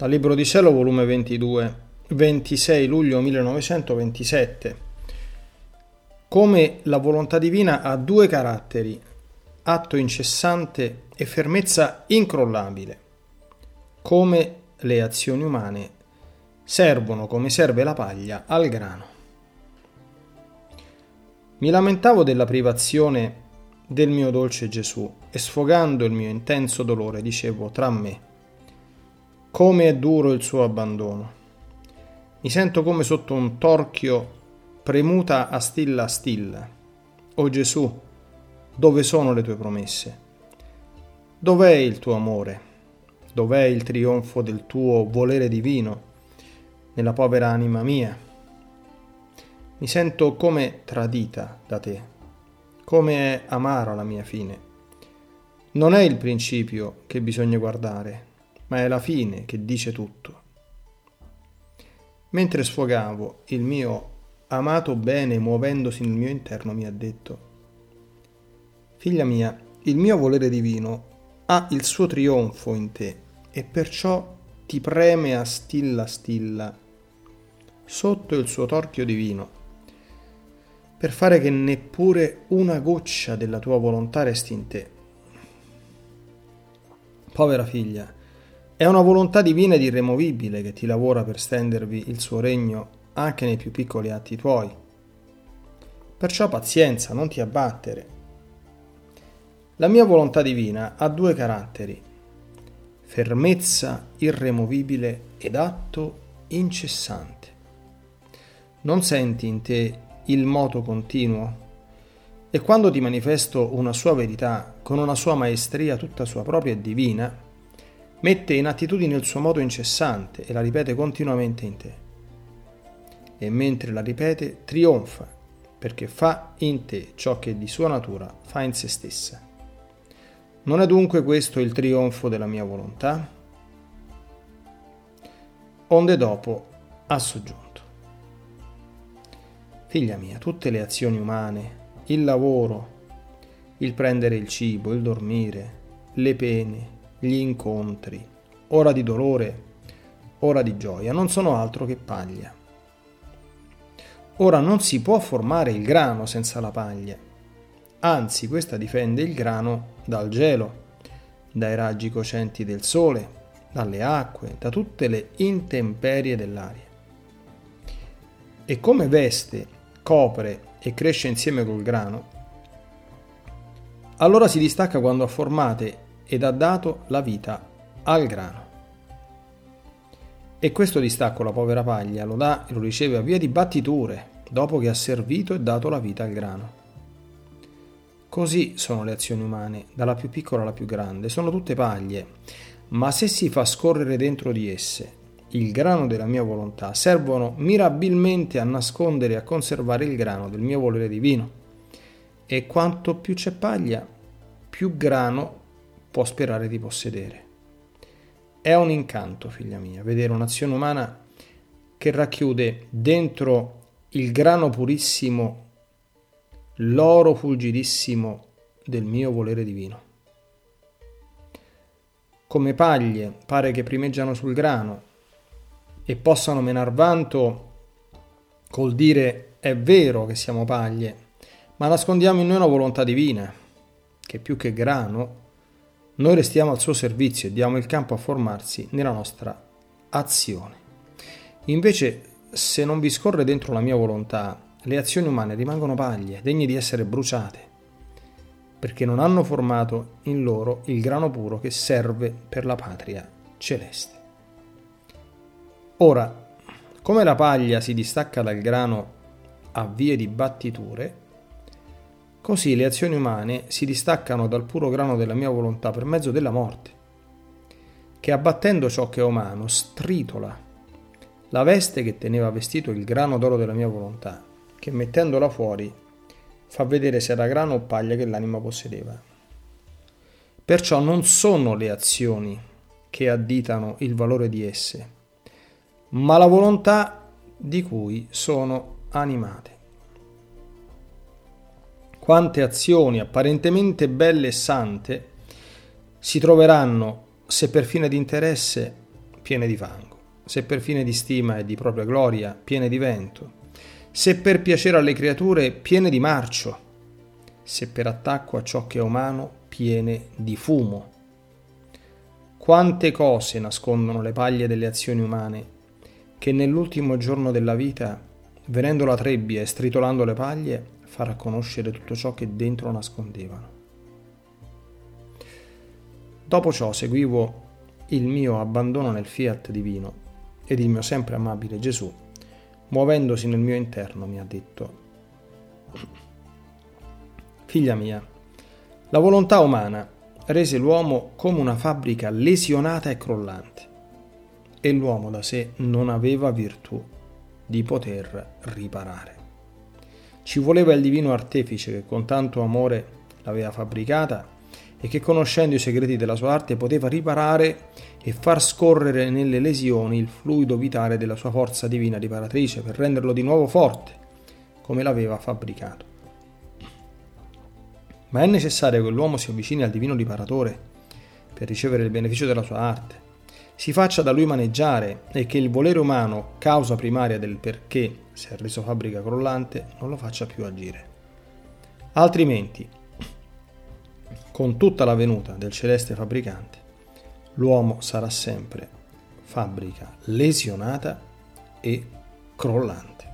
Dal Libro di Cielo, volume 22, 26 luglio 1927. Come la volontà divina ha due caratteri, atto incessante e fermezza incrollabile. Come le azioni umane servono come serve la paglia al grano. Mi lamentavo della privazione del mio dolce Gesù e sfogando il mio intenso dolore dicevo tra me come è duro il suo abbandono. Mi sento come sotto un torchio premuta a stilla a stilla. O Gesù, dove sono le tue promesse? Dov'è il tuo amore? Dov'è il trionfo del tuo volere divino nella povera anima mia? Mi sento come tradita da te, come è amara la mia fine. Non è il principio che bisogna guardare, ma è la fine che dice tutto. Mentre sfogavo, il mio amato bene muovendosi nel mio interno mi ha detto, Figlia mia, il mio volere divino ha il suo trionfo in te e perciò ti preme a stilla stilla sotto il suo torchio divino per fare che neppure una goccia della tua volontà resti in te. Povera figlia, è una volontà divina ed irremovibile che ti lavora per stendervi il suo regno anche nei più piccoli atti tuoi. Perciò pazienza, non ti abbattere. La mia volontà divina ha due caratteri, fermezza irremovibile ed atto incessante. Non senti in te il moto continuo? E quando ti manifesto una sua verità con una sua maestria tutta sua propria e divina, mette in attitudine il suo modo incessante e la ripete continuamente in te. E mentre la ripete, trionfa, perché fa in te ciò che di sua natura fa in se stessa. Non è dunque questo il trionfo della mia volontà? Onde dopo ha soggiunto. Figlia mia, tutte le azioni umane, il lavoro, il prendere il cibo, il dormire, le pene, gli incontri, ora di dolore, ora di gioia, non sono altro che paglia. Ora non si può formare il grano senza la paglia, anzi questa difende il grano dal gelo, dai raggi cocenti del sole, dalle acque, da tutte le intemperie dell'aria. E come veste, copre e cresce insieme col grano, allora si distacca quando ha formate ed ha dato la vita al grano. E questo distacco la povera paglia lo dà e lo riceve a via di battiture, dopo che ha servito e dato la vita al grano. Così sono le azioni umane, dalla più piccola alla più grande, sono tutte paglie, ma se si fa scorrere dentro di esse il grano della mia volontà, servono mirabilmente a nascondere e a conservare il grano del mio volere divino. E quanto più c'è paglia, più grano può sperare di possedere. È un incanto, figlia mia, vedere un'azione umana che racchiude dentro il grano purissimo, l'oro fulgidissimo del mio volere divino. Come paglie pare che primeggiano sul grano e possano menar vanto col dire è vero che siamo paglie, ma nascondiamo in noi una volontà divina, che più che grano noi restiamo al suo servizio e diamo il campo a formarsi nella nostra azione. Invece, se non vi scorre dentro la mia volontà, le azioni umane rimangono paglie, degne di essere bruciate, perché non hanno formato in loro il grano puro che serve per la patria celeste. Ora, come la paglia si distacca dal grano a vie di battiture, Così le azioni umane si distaccano dal puro grano della mia volontà per mezzo della morte, che abbattendo ciò che è umano stritola la veste che teneva vestito il grano d'oro della mia volontà, che mettendola fuori fa vedere se era grano o paglia che l'anima possedeva. Perciò non sono le azioni che additano il valore di esse, ma la volontà di cui sono animate quante azioni apparentemente belle e sante si troveranno, se per fine di interesse, piene di fango, se per fine di stima e di propria gloria, piene di vento, se per piacere alle creature, piene di marcio, se per attacco a ciò che è umano, piene di fumo. Quante cose nascondono le paglie delle azioni umane, che nell'ultimo giorno della vita, venendo la trebbia e stritolando le paglie, farà conoscere tutto ciò che dentro nascondevano. Dopo ciò seguivo il mio abbandono nel fiat divino ed il mio sempre amabile Gesù, muovendosi nel mio interno, mi ha detto, Figlia mia, la volontà umana rese l'uomo come una fabbrica lesionata e crollante e l'uomo da sé non aveva virtù di poter riparare. Ci voleva il divino artefice che con tanto amore l'aveva fabbricata e che conoscendo i segreti della sua arte poteva riparare e far scorrere nelle lesioni il fluido vitale della sua forza divina riparatrice per renderlo di nuovo forte, come l'aveva fabbricato. Ma è necessario che l'uomo si avvicini al divino riparatore per ricevere il beneficio della sua arte, si faccia da lui maneggiare e che il volere umano, causa primaria del perché si è reso fabbrica crollante, non lo faccia più agire. Altrimenti, con tutta la venuta del celeste fabbricante, l'uomo sarà sempre fabbrica lesionata e crollante.